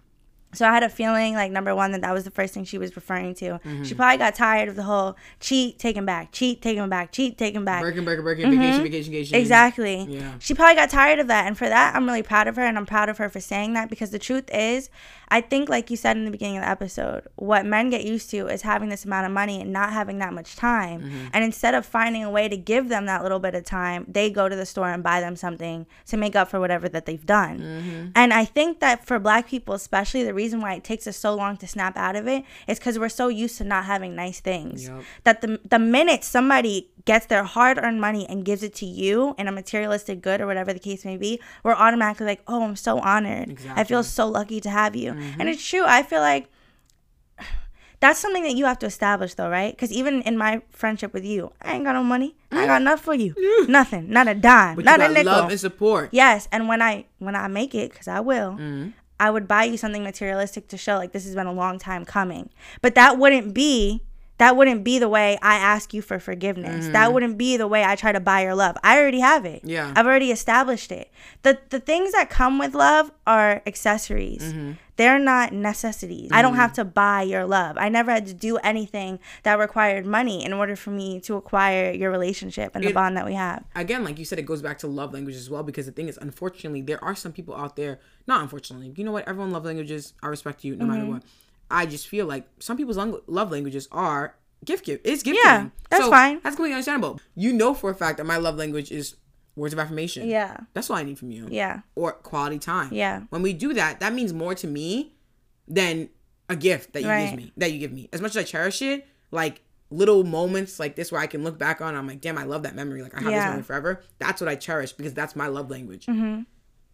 So I had a feeling like number one that that was the first thing she was referring to. Mm-hmm. She probably got tired of the whole cheat, taken back, cheat, taken back, cheat, taken back. Breaking, breaking, breaking, vacation, vacation, vacation. Exactly. Yeah. She probably got tired of that. And for that, I'm really proud of her. And I'm proud of her for saying that because the truth is, I think, like you said in the beginning of the episode, what men get used to is having this amount of money and not having that much time. Mm-hmm. And instead of finding a way to give them that little bit of time, they go to the store and buy them something to make up for whatever that they've done. Mm-hmm. And I think that for black people, especially, the reason why it takes us so long to snap out of it is because we're so used to not having nice things Yep. that the the minute somebody gets their hard-earned money and gives it to you in a materialistic good or whatever the case may be, we're automatically like, "Oh, I'm so honored. I feel so lucky to have you." And it's true. I feel like that's something that you have to establish though, right? Because even in my friendship with you, I ain't got no money. I got nothing for you. Nothing. Not a dime. But not a nickel. love and support. Yes, and when I when I make it, because I will, Mm-hmm. I would buy you something materialistic to show like this has been a long time coming. But that wouldn't be that wouldn't be the way I ask you for forgiveness. That wouldn't be the way I try to buy your love. I already have it. Mm-hmm. Yeah. I've already established it. The the things that come with love are accessories. Mm-hmm. They're not necessities. I don't have to buy your love. I never had to do anything that required money in order for me to acquire your relationship and the bond that we have. again, like you said, it goes back to love language as well. Because the thing is, unfortunately, there are some people out there. Not unfortunately, you know what? Everyone love languages. I respect you no matter Mm-hmm. what. I just feel like some people's love languages are gift give. It's gift Yeah, giving. that's So, fine. That's completely understandable. You know for a fact that my love language is words of affirmation. Yeah. that's all I need from you. Yeah. or quality time. Yeah. When we do that, that means more to me than a gift that you Right. give me. That you give me. As much as I cherish it, like little moments like this where I can look back on, I'm like, damn, I love that memory. Like I have this Yeah. Mm-hmm. memory forever. That's what I cherish because that's my love language.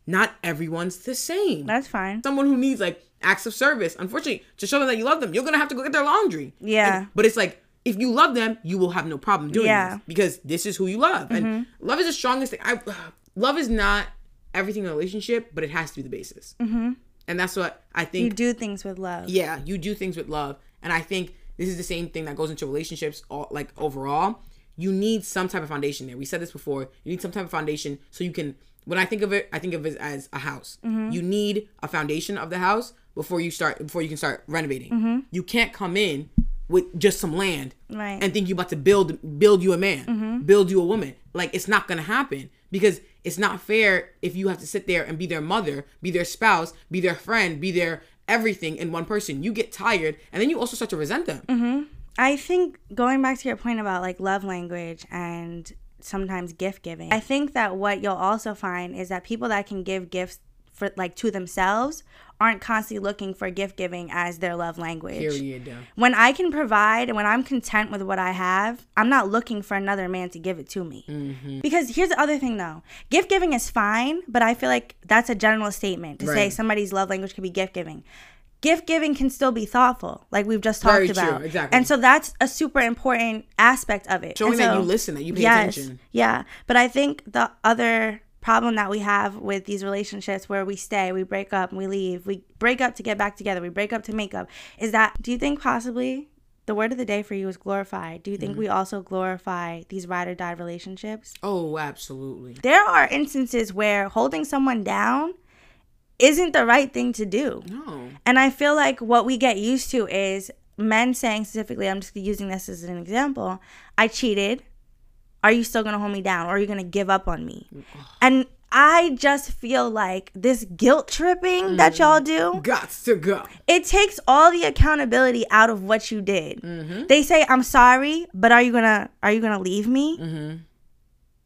Not everyone's the same. That's fine. Someone who needs like acts of service, unfortunately, to show them that you love them, you're gonna have to go get their laundry. Yeah. And- but it's like if you love them, you will have no problem doing Yeah. Mm-hmm. this because this is who you love, and love is the strongest thing. I love is not everything in a relationship, but it has to be the basis. Mm-hmm. And that's what I think. You do things with love. yeah, you do things with love, and I think this is the same thing that goes into relationships. All like overall, you need some type of foundation there. We said this before. You need some type of foundation so you can. When I think of it, I think of it as a house. Mm-hmm. You need a foundation of the house before you start before you can start renovating. Mm-hmm. You can't come in with just some land Right. and think you're about to build build you a man, build you a woman. Like it's not gonna happen because it's not fair if you have to sit there and be their mother, be their spouse, be their friend, be their everything in one person. You get tired and then you also start to resent them. I think going back to your point about like love language and sometimes gift giving, I think that what you'll also find is that people that can give gifts for like to themselves aren't constantly looking for gift giving as their love language. Period. When I can provide and when I'm content with what I have, I'm not looking for another man to give it to me. Mm-hmm. Because here's the other thing though gift giving is fine, but I feel like that's a general statement to say somebody's love language could be gift giving. Gift giving can still be thoughtful, like we've just Very talked true, about. exactly. And so that's a super important aspect of it. Showing And that so- you listen, that you pay yes, attention. Yeah. But I think the other problem that we have with these relationships where we stay, we break up, we leave, we break up to get back together, we break up to make up, is that do you think possibly the word of the day for you is glorified? Do you think Mm-hmm. we also glorify these ride or die relationships? Oh, absolutely. There are instances where holding someone down isn't the right thing to do. No. And I feel like what we get used to is men saying specifically, I'm just using this as an example, I cheated. Are you still gonna hold me down? Or are you gonna give up on me? And I just feel like this guilt tripping that mm. y'all do, Gots to go. it takes all the accountability out of what you did. Mm-hmm. They say, I'm sorry, but are you gonna are you gonna leave me? Mm-hmm.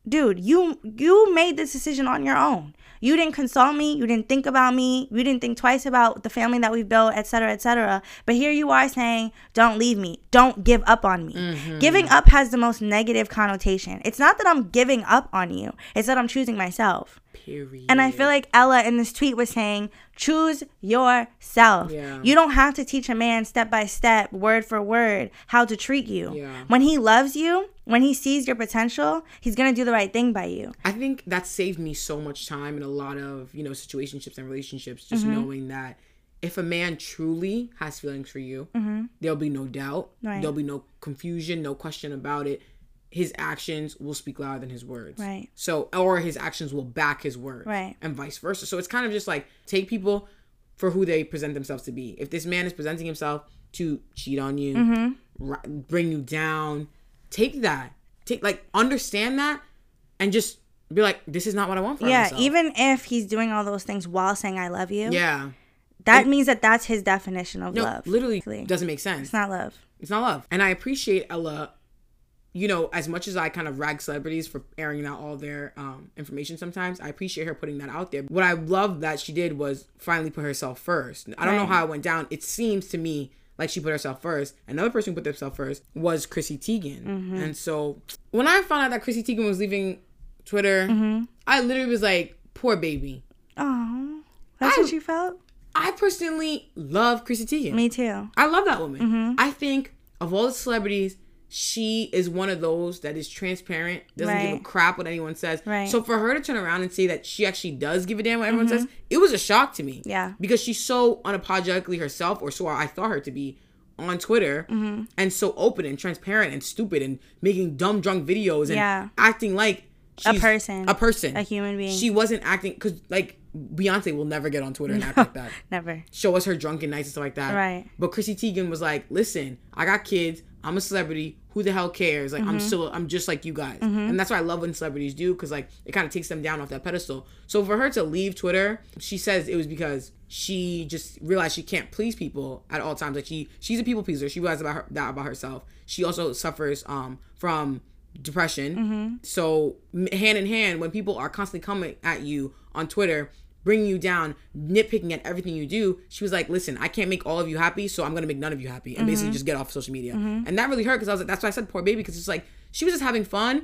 Dude, you you made this decision on your own. You didn't consult me. You didn't think about me. You didn't think twice about the family that we've built, et cetera, et cetera. But here you are saying, don't leave me. Don't give up on me. Mm-hmm. Giving up has the most negative connotation. It's not that I'm giving up on you, it's that I'm choosing myself. Period. And I feel like Ella in this tweet was saying, choose yourself. Yeah. You don't have to teach a man step by step, word for word, how to treat you. Yeah. When he loves you, when he sees your potential, he's going to do the right thing by you. I think that saved me so much time in a lot of, you know, situationships and relationships, just Mm-hmm. knowing that if a man truly has feelings for you, there'll be no doubt. Mm-hmm. Right. There'll be no confusion, no question about it. His actions will speak louder than his words. Right. So, or his actions will back his words. Right. And vice versa. So it's kind of just like take people for who they present themselves to be. If this man is presenting himself to cheat on you, Mm-hmm. ri- bring you down, take that. Take like understand that and just be like, this is not what I want for Yeah, myself. Yeah. Even if he's doing all those things while saying I love you, yeah, that means that that's his definition of no, love. literally Basically. doesn't make sense. It's not love. It's not love. And I appreciate Ella. You know, as much as I kind of rag celebrities for airing out all their um, information sometimes, I appreciate her putting that out there. What I love that she did was finally put herself first. I don't know how it went down. It seems to me like she put herself first. Another person who put themselves first was Chrissy Teigen. Mm-hmm. And so when I found out that Chrissy Teigen was leaving Twitter, Mm-hmm. I literally was like, poor baby. Oh, that's I- what you felt. I personally love Chrissy Teigen. Me too. I love that woman. Mm-hmm. I think of all the celebrities, she is one of those that is transparent, doesn't give a crap what anyone says. Right. So for her to turn around and say that she actually does give a damn what everyone says, it was a shock to me. Mm-hmm. Yeah. Because she's so unapologetically herself, or so I thought her to be on Twitter, Mm-hmm. and so open and transparent and stupid and making dumb drunk videos and Yeah. acting like A person. a person, A human being. She wasn't acting because like Beyonce will never get on Twitter and act like that Never. show us her drunken nights and stuff like that. Right. But Chrissy Teigen was like, listen, I got kids. I'm a celebrity. Who the hell cares? Like, Mm-hmm. I'm still, I'm just like you guys. And that's what I love when celebrities do because, like, it kind of takes them down off that pedestal. So for her to leave Twitter, she says it was because she just realized she can't please people at all times. Like, she, she's a people pleaser. She realized about her, that about herself. She also suffers um, from depression. Mm-hmm. So hand in hand, when people are constantly coming at you on Twitter, bringing you down, nitpicking at everything you do, she was like, "Listen, I can't make all of you happy, so I'm gonna make none of you happy, and Mm-hmm. basically just get off social media." And that really hurt because I was like, "That's why I said poor baby," because it's like she was just having fun,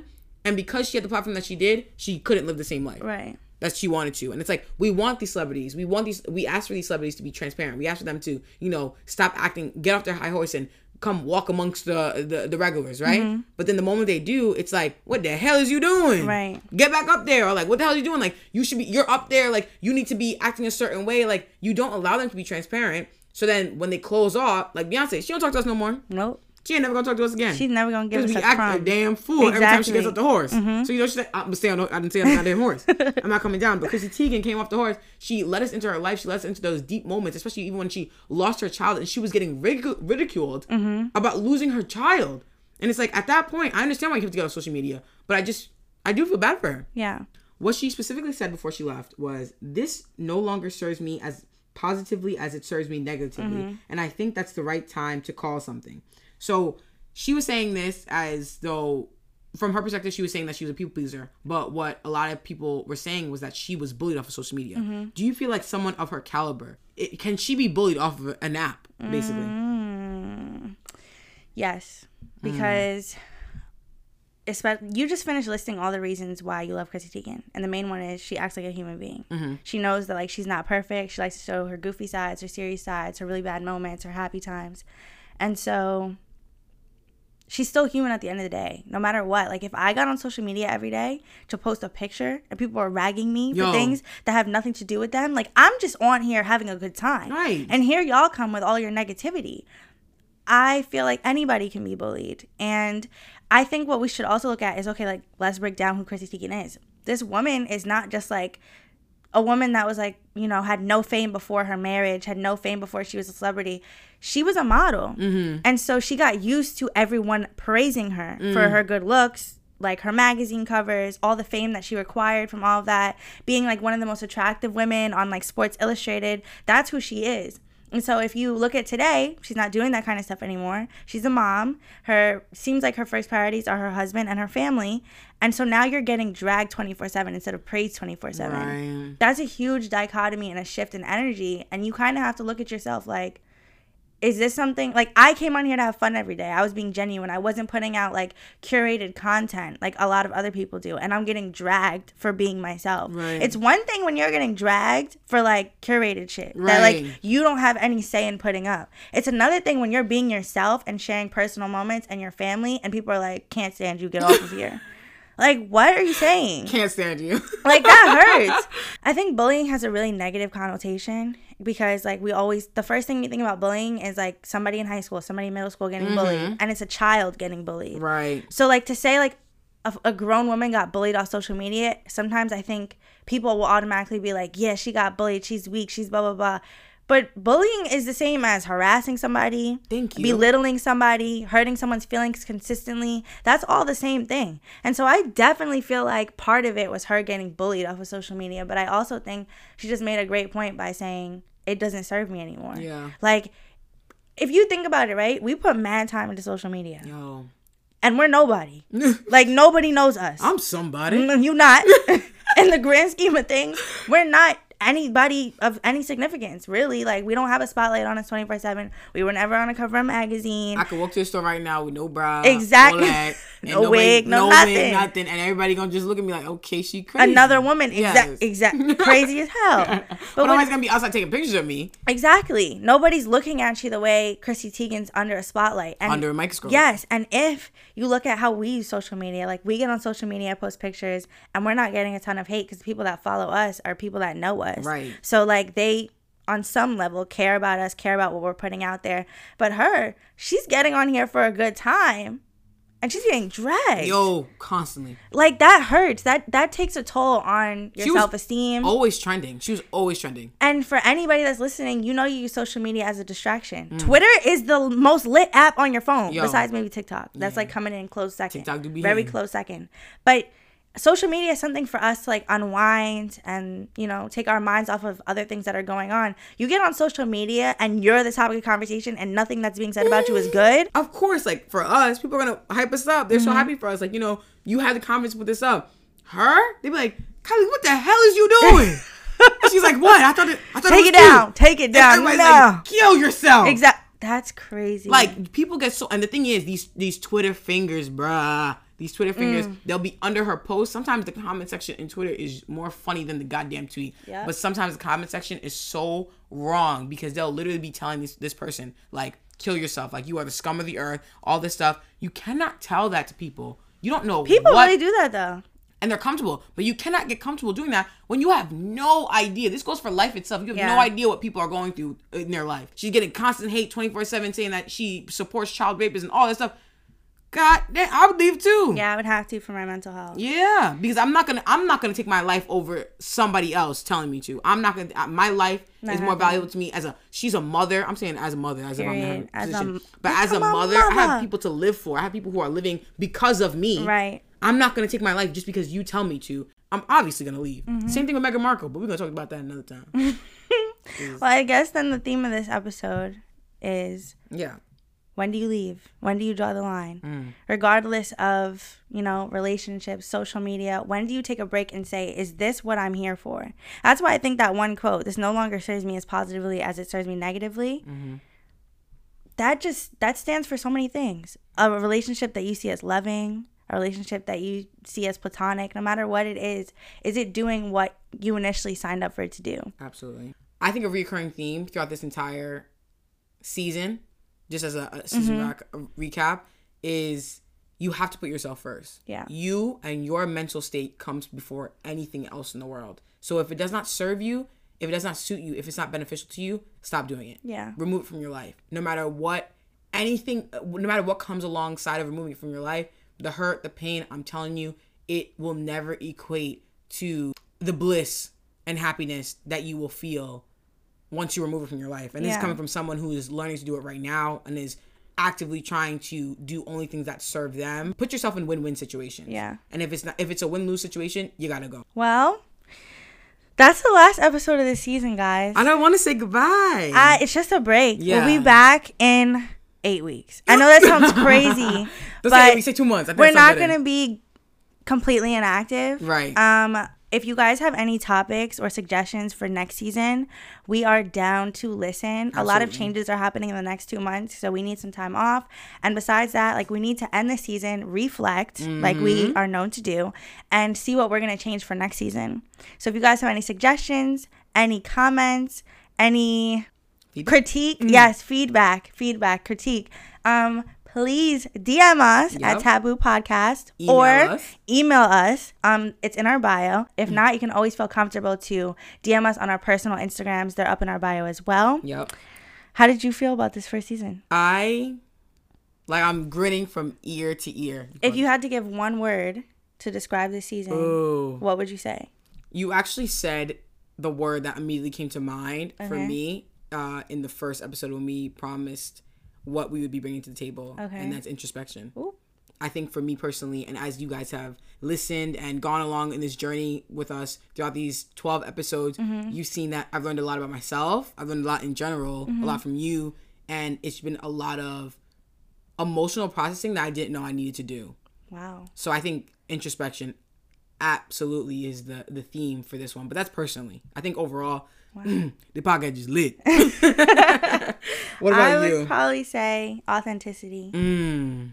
and because she had the platform that she did, she couldn't live the same life Right. that she wanted to. And it's like we want these celebrities. We want these. We ask for these celebrities to be transparent. We ask for them to, you know, stop acting, get off their high horse, and come walk amongst the the, the regulars, right? Mm-hmm. But then the moment they do, it's like, what the hell is you doing? Right. Get back up there, or like, what the hell are you doing? Like, you should be. You're up there. Like, you need to be acting a certain way. Like, you don't allow them to be transparent. So then when they close off, like Beyonce, she don't talk to us no more. Nope. She ain't never gonna talk to us again. She's never gonna give Because us we a act a damn fool every time she gets Exactly. off the horse. Mm-hmm. So you know she's like, I'm stay on. the- I didn't say I'm not damn horse. I'm not coming down. But Chrissy Teigen came off the horse. She let us into her life. She let us into those deep moments, especially even when she lost her child and she was getting ridicu- ridiculed mm-hmm. about losing her child. And it's like at that point, I understand why you have to get off social media, but I just I do feel bad for her. Yeah. What she specifically said before she left was, "This no longer serves me as positively as it serves me negatively, and I think that's the right time to call something." So she was saying this as though, from her perspective, she was saying that she was a people pleaser. But what a lot of people were saying was that she was bullied off of social media. Do you feel like someone of her caliber it, can she be bullied off of an app, basically? Yes. Mm. Because especially you just finished listing all the reasons why you love Chrissy Teigen. And the main one is she acts like a human being. Mm-hmm. She knows that like she's not perfect. She likes to show her goofy sides, her serious sides, her really bad moments, her happy times. And so she's still human at the end of the day, no matter what. Like if I got on social media every day to post a picture and people are ragging me Yo. for things that have nothing to do with them, like I'm just on here having a good time. Right. And here y'all come with all your negativity. I feel like anybody can be bullied. And I think what we should also look at is okay, like, let's break down who Chrissy Teigen is. This woman is not just like a woman that was like, you know, had no fame before her marriage, had no fame before she was a celebrity. She was a model. Mm-hmm. And so she got used to everyone praising her mm. for her good looks, like her magazine covers, all the fame that she required from all of that, being like one of the most attractive women on like Sports Illustrated. That's who she is. And so if you look at today, she's not doing that kind of stuff anymore. She's a mom. Her seems like her first priorities are her husband and her family. And so now you're getting dragged 24/7 instead of praised 24/7. Right. That's a huge dichotomy and a shift in energy and you kind of have to look at yourself like is this something like I came on here to have fun every day. I was being genuine. I wasn't putting out like curated content like a lot of other people do. And I'm getting dragged for being myself. Right. It's one thing when you're getting dragged for like curated shit that like you don't have any say in putting up. It's another thing when you're being yourself and sharing personal moments and your family and people are like, can't stand you, get off of here. Like, what are you saying? Can't stand you. like that hurts. I think bullying has a really negative connotation because like we always the first thing you think about bullying is like somebody in high school, somebody in middle school getting mm-hmm. bullied, and it's a child getting bullied. right. So like to say like a, a grown woman got bullied off social media, sometimes I think people will automatically be like, yeah, she got bullied, she's weak, she's blah blah blah. But bullying is the same as harassing somebody, Thank you. belittling somebody, hurting someone's feelings consistently. That's all the same thing. And so I definitely feel like part of it was her getting bullied off of social media. But I also think she just made a great point by saying it doesn't serve me anymore. Yeah. Like, if you think about it, right? We put mad time into social media Yo. and we're nobody. like, nobody knows us. I'm somebody. You not. In the grand scheme of things, we're not anybody of any significance, really. Like we don't have a spotlight on us 24 7. We were never on a cover of a magazine. I could walk to the store right now with no bra, Exactly. that, No wig, no nothing. nothing, and everybody gonna just look at me like, okay, she crazy. Another woman, exact, Yes. exact, crazy as hell. But But nobody's gonna be outside taking pictures of me Exactly. Nobody's looking at you the way Chrissy Teigen's under a spotlight. And under a microscope. Yes, and if you look at how we use social media, like we get on social media, post pictures, and we're not getting a ton of hate because people that follow us are people that know us. Right. So like they, on some level, care about us, care about what we're putting out there. But her, she's getting on here for a good time, and she's getting dragged. Yo, constantly. Like that hurts. That that takes a toll on your She self esteem. Always trending. She was always trending. And for anybody that's listening, you know you use social media as a distraction. Mm. Twitter is the most lit app on your phone, Yo. besides maybe TikTok. That's like coming in close second. TikTok do be very hitting. close second. But social media is something for us to like unwind and you know take our minds off of other things that are going on. You get on social media and you're the topic of conversation, and nothing that's being said about you is good. Of course, like for us, people are gonna hype us up. They're so Mm-hmm. happy for us. Like, you know, you had the comments put this up. Her? They'd be like, Kylie, what the hell is you doing? She's like, what? I thought it I thought Take was it down. cute." Take it down. No. like, kill yourself. exactly That's crazy. Like people get so and the thing is these these Twitter fingers, bruh. These Twitter fingers, Mm. they'll be under her post. Sometimes the comment section in Twitter is more funny than the goddamn tweet. Yep. But sometimes the comment section is so wrong because they'll literally be telling this this person like kill yourself, like you are the scum of the earth, all this stuff. You cannot tell that to people. You don't know people what really do that though. and they're comfortable. But you cannot get comfortable doing that when you have no idea. This goes for life itself. You have Yeah. no idea what people are going through in their life. She's getting constant hate 24 7 saying that she supports child rapists and all that stuff. God damn, I would leave too. Yeah, I would have to for my mental health. Yeah, because I'm not gonna I'm not gonna take my life over somebody else telling me to. I'm not gonna. My life is more happening. valuable to me as a. She's a mother. I'm saying as a mother, as if I'm in her Period. As a- position. but as a mother, I have people to live for. I have people who are living because of me. Right. I'm not gonna take my life just because you tell me to. I'm obviously gonna leave. Mm-hmm. Same thing with Meghan Markle, but we're gonna talk about that another time. Well, I guess then the theme of this episode is yeah. When do you leave? When do you draw the line? Mm. Regardless of, you know, relationships, social media, when do you take a break and say, is this what I'm here for? That's why I think that one quote, this no longer serves me as positively as it serves me negatively. Mm-hmm. That just that stands for so many things. A relationship that you see as loving, a relationship that you see as platonic, no matter what it is, is it doing what you initially signed up for it to do? Absolutely. I think a recurring theme throughout this entire season, just as a, a season Mm-hmm. rec- recap, is you have to put yourself first. Yeah. You and your mental state comes before anything else in the world. So if it does not serve you, if it does not suit you, if it's not beneficial to you, stop doing it. Yeah. Remove it from your life. No matter what, anything, no matter what comes alongside of removing it from your life, the hurt, the pain, I'm telling you, it will never equate to the bliss and happiness that you will feel once you remove it from your life. And this is coming from someone who is learning to do it right now and is actively trying to do only things that serve them. Put yourself in win-win situations. Yeah. And if it's not if it's a win-lose situation, you gotta go. Well, that's the last episode of the season, guys. I don't want to say goodbye. Uh, it's just a break. Yeah. We'll be back in eight weeks. I know that sounds crazy, but say we say two months. We're not gonna be completely inactive. Right. Um, if you guys have any topics or suggestions for next season, we are down to listen. A lot of changes are happening in the next two months, so we need some time off. And besides that, like we need to end the season, reflect, like we Mm-hmm. are known to do, and see what we're gonna change for next season. So if you guys have any suggestions, any comments, any Feedback? critique, yes, feedback, feedback, critique. Um, please DM us at Taboo Podcast Email or us. email us. Um, it's in our bio. If not, you can always feel comfortable to DM us on our personal Instagrams. They're up in our bio as well. Yep. How did you feel about this first season? I like I'm grinning from ear to ear. If you had to give one word to describe this season, Ooh. what would you say? you actually said the word that immediately came to mind for me uh, in the first episode when we promised what we would be bringing to the table, Okay. and that's introspection. Ooh. I think for me personally, and as you guys have listened and gone along in this journey with us throughout these 12 episodes, Mm-hmm. you've seen that I've learned a lot about myself. I've learned a lot in general, Mm-hmm. a lot from you, and it's been a lot of emotional processing that I didn't know I needed to do. Wow. So I think introspection absolutely is the the theme for this one. But that's personally. I think overall, the podcast just lit. what about you? I would you? probably say authenticity. mm,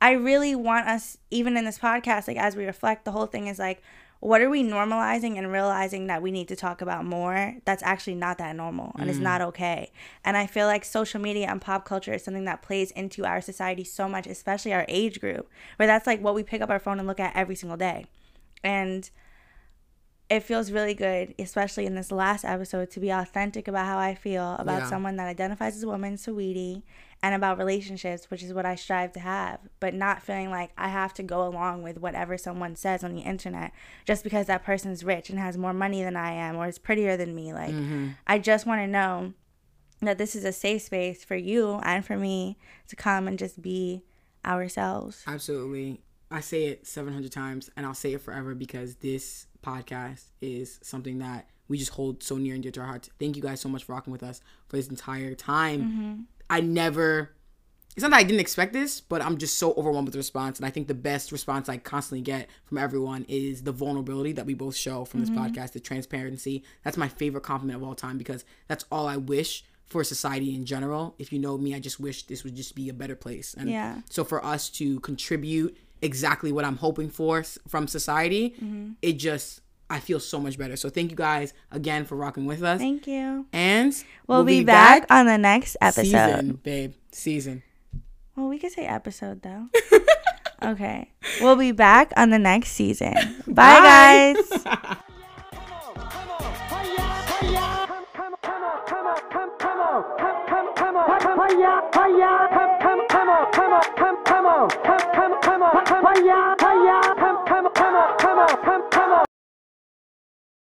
I really want us, even in this podcast, like as we reflect, the whole thing is like, what are we normalizing and realizing that we need to talk about more that's actually not that normal and it's not okay. And I feel like social media and pop culture is something that plays into our society so much, especially our age group, where that's like what we pick up our phone and look at every single day. And it feels really good, especially in this last episode, to be authentic about how I feel about Yeah. someone that identifies as a woman, sweetie, and about relationships, which is what I strive to have, but not feeling like I have to go along with whatever someone says on the internet just because that person's rich and has more money than I am or is prettier than me. Like, mm-hmm. I just want to know that this is a safe space for you and for me to come and just be ourselves. absolutely. I say it 700 times and I'll say it forever because this podcast is something that we just hold so near and dear to our hearts. Thank you guys so much for rocking with us for this entire time. Mm-hmm. I never it's not that I didn't expect this, but I'm just so overwhelmed with the response. And I think the best response I constantly get from everyone is the vulnerability that we both show from this mm-hmm. podcast, the transparency. That's my favorite compliment of all time because that's all I wish for society in general. If you know me, I just wish this would just be a better place. And Yeah. so for us to contribute exactly what I'm hoping for from society, it just, I feel so much better. So thank you guys again for rocking with us. Thank you. and We'll, be, back, on the next episode. Season, babe. Season. Well, we could say episode though. okay. We'll be back on the next season. Bye, guys. 哎呀